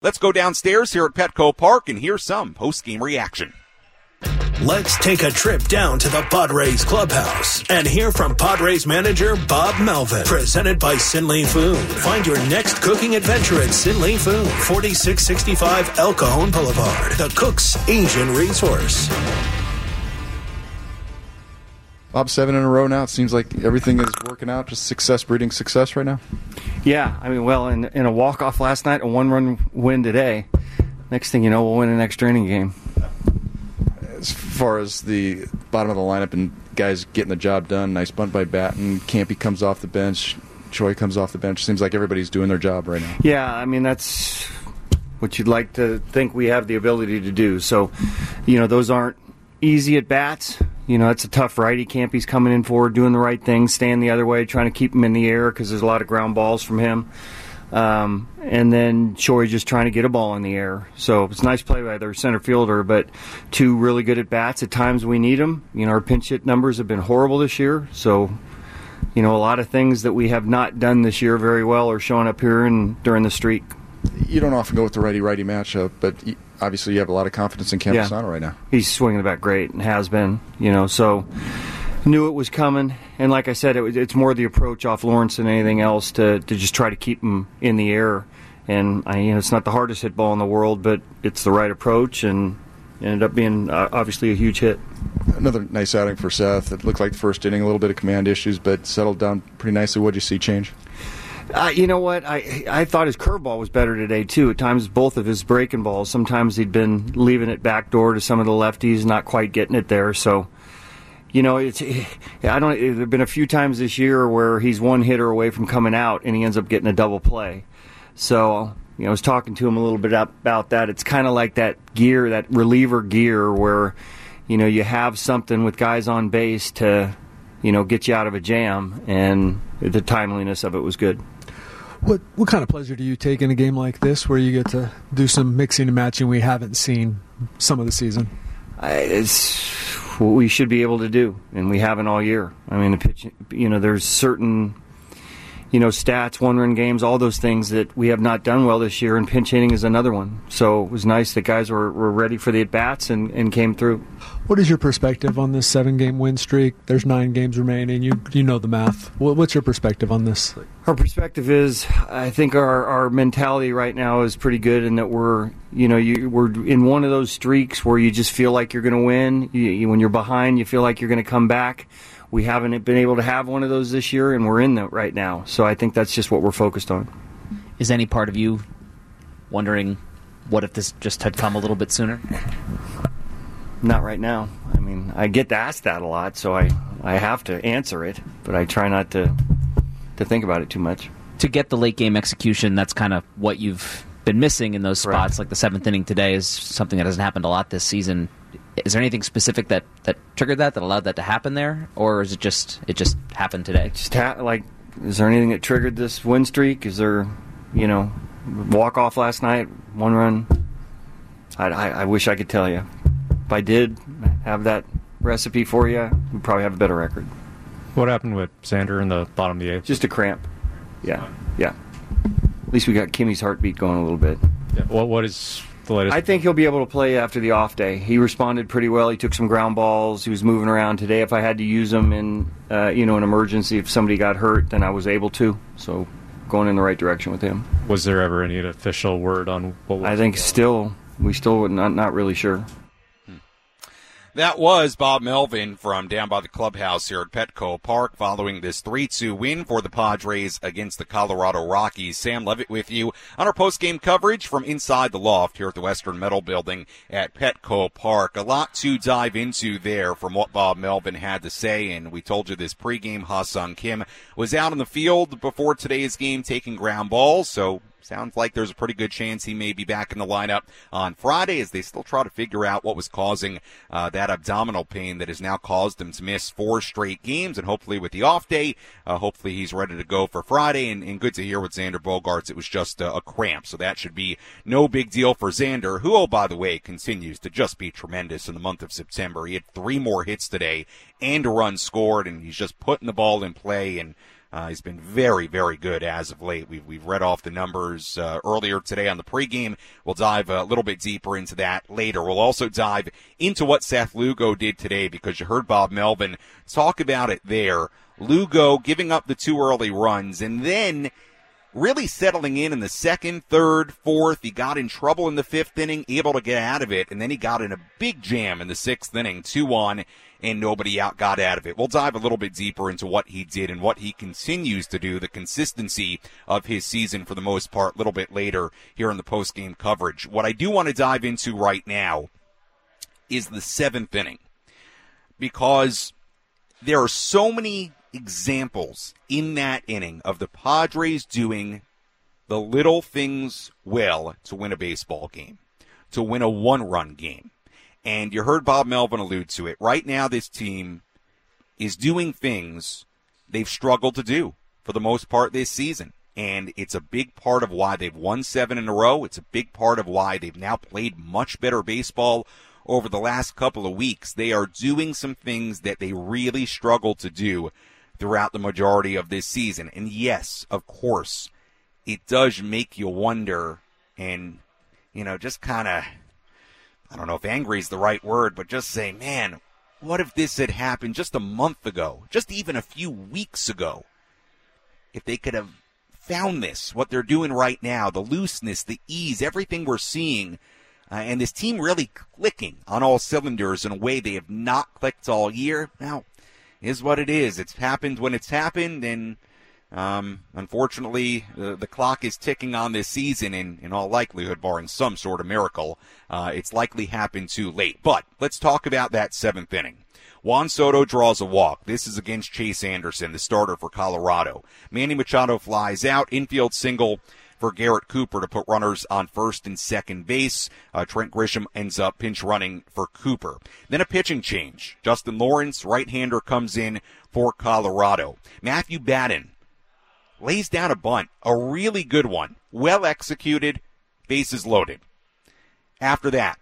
Let's go downstairs here at Petco Park and hear some post-game reaction. Let's take a trip down to the Padres clubhouse and hear from Padres manager Bob Melvin. Presented by Sinley Food. Find your next cooking adventure at Sinley Food, 4665 El Cajon Boulevard, the Cook's Asian Resource. Bob, seven in a row now. It seems like everything is working out, just success breeding success right now. Yeah, I mean, well, in, in a walk off last night, a one run win today. Next thing you know, we'll win an extra inning game. As far as the bottom of the lineup and guys getting the job done, nice bunt by Batten. Campy comes off the bench. Choi comes off the bench. Seems like everybody's doing their job right now. Yeah, I mean, that's what you'd like to think we have the ability to do. So, you know, those aren't easy at bats. You know, it's a tough righty. camp. He's coming in forward, doing the right thing, staying the other way, trying to keep him in the air because there's a lot of ground balls from him. Um, and then Choi just trying to get a ball in the air. So it's a nice play by their center fielder, but two really good at bats. At times we need them. You know, our pinch hit numbers have been horrible this year. So, you know, a lot of things that we have not done this year very well are showing up here and during the streak. You don't often go with the righty righty matchup, but obviously you have a lot of confidence in Campusano yeah. right now. He's swinging the bat great and has been, you know, so knew it was coming. And like I said, it, it's more the approach off Lawrence than anything else to, to just try to keep him in the air. And I, you know, it's not the hardest hit ball in the world, but it's the right approach and ended up being uh, obviously a huge hit. Another nice outing for Seth. It looked like the first inning, a little bit of command issues, but settled down pretty nicely. What did you see change? Uh, you know what? I I thought his curveball was better today too. At times, both of his breaking balls. Sometimes he'd been leaving it back door to some of the lefties, not quite getting it there. So, you know, it's I don't. There've been a few times this year where he's one hitter away from coming out, and he ends up getting a double play. So, you know, I was talking to him a little bit about that. It's kind of like that gear, that reliever gear, where you know you have something with guys on base to, you know, get you out of a jam, and the timeliness of it was good. What what kind of pleasure do you take in a game like this, where you get to do some mixing and matching we haven't seen some of the season? It's what we should be able to do, and we haven't all year. I mean, the pitch. You know, there's certain you know, stats, one run games, all those things that we have not done well this year, and pinch hitting is another one. So it was nice that guys were, were ready for the at bats and, and came through. What is your perspective on this seven game win streak? There's nine games remaining. You you know the math. What's your perspective on this? Our perspective is, I think our, our mentality right now is pretty good, in that we're you know you, we're in one of those streaks where you just feel like you're going to win. You, you, when you're behind, you feel like you're going to come back we haven't been able to have one of those this year, and we're in that right now. So I think that's just what we're focused on. Is any part of you wondering what if this just had come a little bit sooner? Not right now. I mean, I get asked that a lot, so I, I have to answer it, but I try not to to think about it too much. To get the late game execution, that's kind of what you've been missing in those spots. Right. Like the seventh inning today is something that hasn't happened a lot this season is there anything specific that that triggered that that allowed that to happen there, or is it just it just happened today? just ha- like, is there anything that triggered this win streak? Is there, you know, walk off last night, one run? I, I, I wish I could tell you. If I did have that recipe for you, we'd probably have a better record. What happened with Xander in the bottom of the eighth? Just a cramp. Yeah, yeah. At least we got Kimmy's heartbeat going a little bit. Yeah. What what is the latest? I think he'll be able to play after the off day. He responded pretty well. He took some ground balls. He was moving around today. If I had to use him in, uh, you know, an emergency, if somebody got hurt, then I was able to. So, going in the right direction with him. Was there ever any official word on what? I think still, we still not not really sure. That was Bob Melvin from down by the clubhouse here at Petco Park following this 3-2 win for the Padres against the Colorado Rockies. Sam Levitt with you on our post-game coverage from inside the loft here at the Western Metal Building at Petco Park. A lot to dive into there from what Bob Melvin had to say, and we told you this pregame Ha-Seong Kim was out in the field before today's game taking ground balls, so sounds like there's a pretty good chance he may be back in the lineup on Friday as they still try to figure out what was causing uh, that abdominal pain that has now caused him to miss four straight games. And hopefully, with the off day, uh, hopefully he's ready to go for Friday. And, and good to hear with Xander Bogaerts, it was just a, a cramp, so that should be no big deal for Xander, who, oh by the way, continues to just be tremendous in the month of September. He had three more hits today and a run scored, and he's just putting the ball in play and Uh, he's been very, very good as of late. We've, we've read off the numbers uh, earlier today on the pregame. We'll dive a little bit deeper into that later. We'll also dive into what Seth Lugo did today because you heard Bob Melvin talk about it there. Lugo giving up the two early runs and then really settling in in the second, third, fourth. He got in trouble in the fifth inning, able to get out of it, and then he got in a big jam in the sixth inning, two on, and nobody out got out of it. We'll dive a little bit deeper into what he did and what he continues to do, the consistency of his season for the most part, a little bit later here in the post game coverage. What I do want to dive into right now is the seventh inning because there are so many examples in that inning of the Padres doing the little things well to win a baseball game, to win a one run game. And you heard Bob Melvin allude to it. Right now, this team is doing things they've struggled to do for the most part this season. And it's a big part of why they've won seven in a row. It's a big part of why they've now played much better baseball over the last couple of weeks. They are doing some things that they really struggled to do throughout the majority of this season. And yes, of course, it does make you wonder and, you know, just kind of, I don't know if angry is the right word, but just say, man, what if this had happened just a month ago, just even a few weeks ago? If they could have found this, what they're doing right now, the looseness, the ease, everything we're seeing, uh, and this team really clicking on all cylinders in a way they have not clicked all year. Now, is what it is. It's happened when it's happened, and um, unfortunately, the, the, clock is ticking on this season, and in all likelihood, barring some sort of miracle, uh, it's likely happened too late. But let's talk about that seventh inning. Juan Soto draws a walk. This is against Chase Anderson, the starter for Colorado. Manny Machado flies out, infield single for Garrett Cooper to put runners on first and second base. Uh, Trent Grisham ends up pinch running for Cooper. Then a pitching change. Justin Lawrence, right-hander, comes in for Colorado. Matthew Batten lays down a bunt, a really good one, well executed, bases loaded. After that,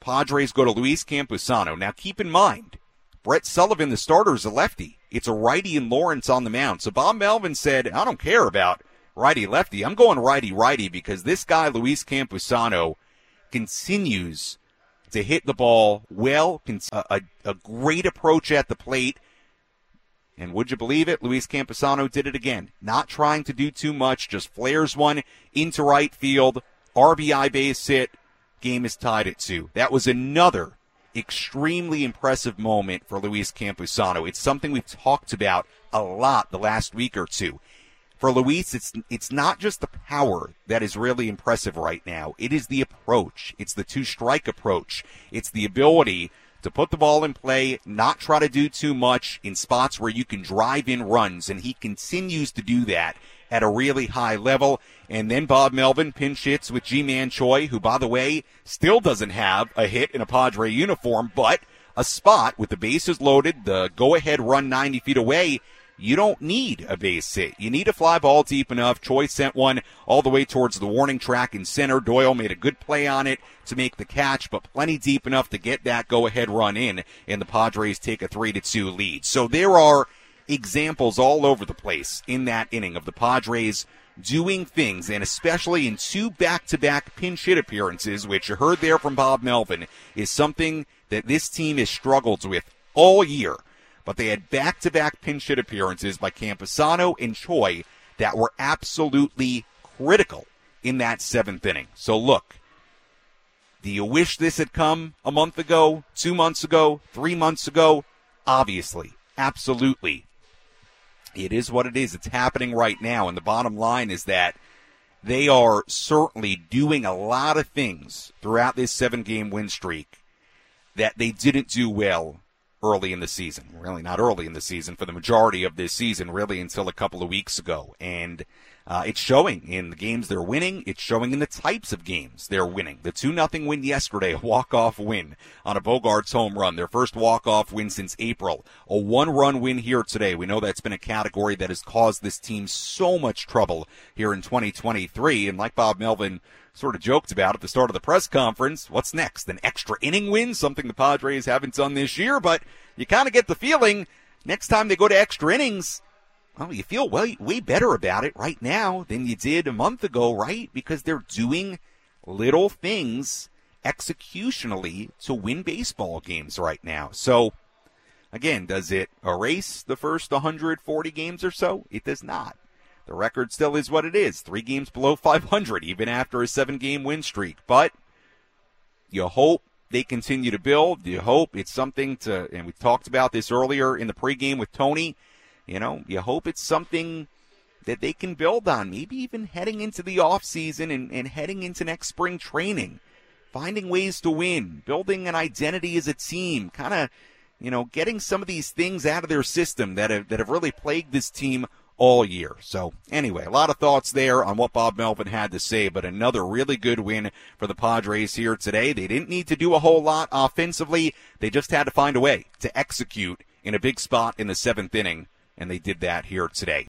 Padres go to Luis Campusano. Now keep in mind, Brett Sullivan, the starter, is a lefty. It's a righty and Lawrence on the mound. So Bob Melvin said, I don't care about righty lefty. I'm going righty righty because this guy, Luis Campusano, continues to hit the ball well, a, a, great approach at the plate. And would you believe it? Luis Campusano did it again. Not trying to do too much, just flares one into right field. RBI base hit. Game is tied at two. That was another extremely impressive moment for Luis Campusano. It's something we've talked about a lot the last week or two for Luis, it's it's not just the power that is really impressive right now. It is the approach. It's the two strike approach. It's the ability to put the ball in play, not try to do too much in spots where you can drive in runs, and he continues to do that at a really high level. And then Bob Melvin pinch hits with Ji-Man Choi, who, by the way, still doesn't have a hit in a Padre uniform, but a spot with the bases loaded, the go ahead run 90 feet away you don't need a base hit. You need a fly ball deep enough. Choi sent one all the way towards the warning track in center. Doyle made a good play on it to make the catch, but plenty deep enough to get that go ahead run in, and the Padres take a 3 to 2 lead. So there are examples all over the place in that inning of the Padres doing things, and especially in two back to back pinch hit appearances, which you heard there from Bob Melvin, is something that this team has struggled with all year but they had back to back pinch hit appearances by Campusano and Choi that were absolutely critical in that seventh inning. So look, do you wish this had come a month ago, two months ago, three months ago? Obviously, absolutely. It is what it is. It's happening right now. And the bottom line is that they are certainly doing a lot of things throughout this seven game win streak that they didn't do well early in the season. Really not early in the season for the majority of this season, really until a couple of weeks ago. And uh, it's showing in the games they're winning. It's showing in the types of games they're winning. The 2 nothing win yesterday, a walk-off win on a Bogaerts home run. Their first walk-off win since April. A one-run win here today. We know that's been a category that has caused this team so much trouble here in 2023. And like Bob Melvin sort of joked about at the start of the press conference. What's next? An extra inning win, something the Padres haven't done this year, but you kind of get the feeling next time they go to extra innings, well, you feel way, way better about it right now than you did a month ago, right? Because they're doing little things executionally to win baseball games right now. So, again, does it erase the first 140 games or so? It does not. The record still is what it is three games below 500, even after a seven game win streak. But you hope they continue to build. You hope it's something to, and we talked about this earlier in the pregame with Tony. You know, you hope it's something that they can build on, maybe even heading into the offseason and, and heading into next spring training. Finding ways to win, building an identity as a team, kind of, you know, getting some of these things out of their system that have, that have really plagued this team all year. So anyway, a lot of thoughts there on what Bob Melvin had to say, but another really good win for the Padres here today. They didn't need to do a whole lot offensively. They just had to find a way to execute in a big spot in the seventh inning, and they did that here today.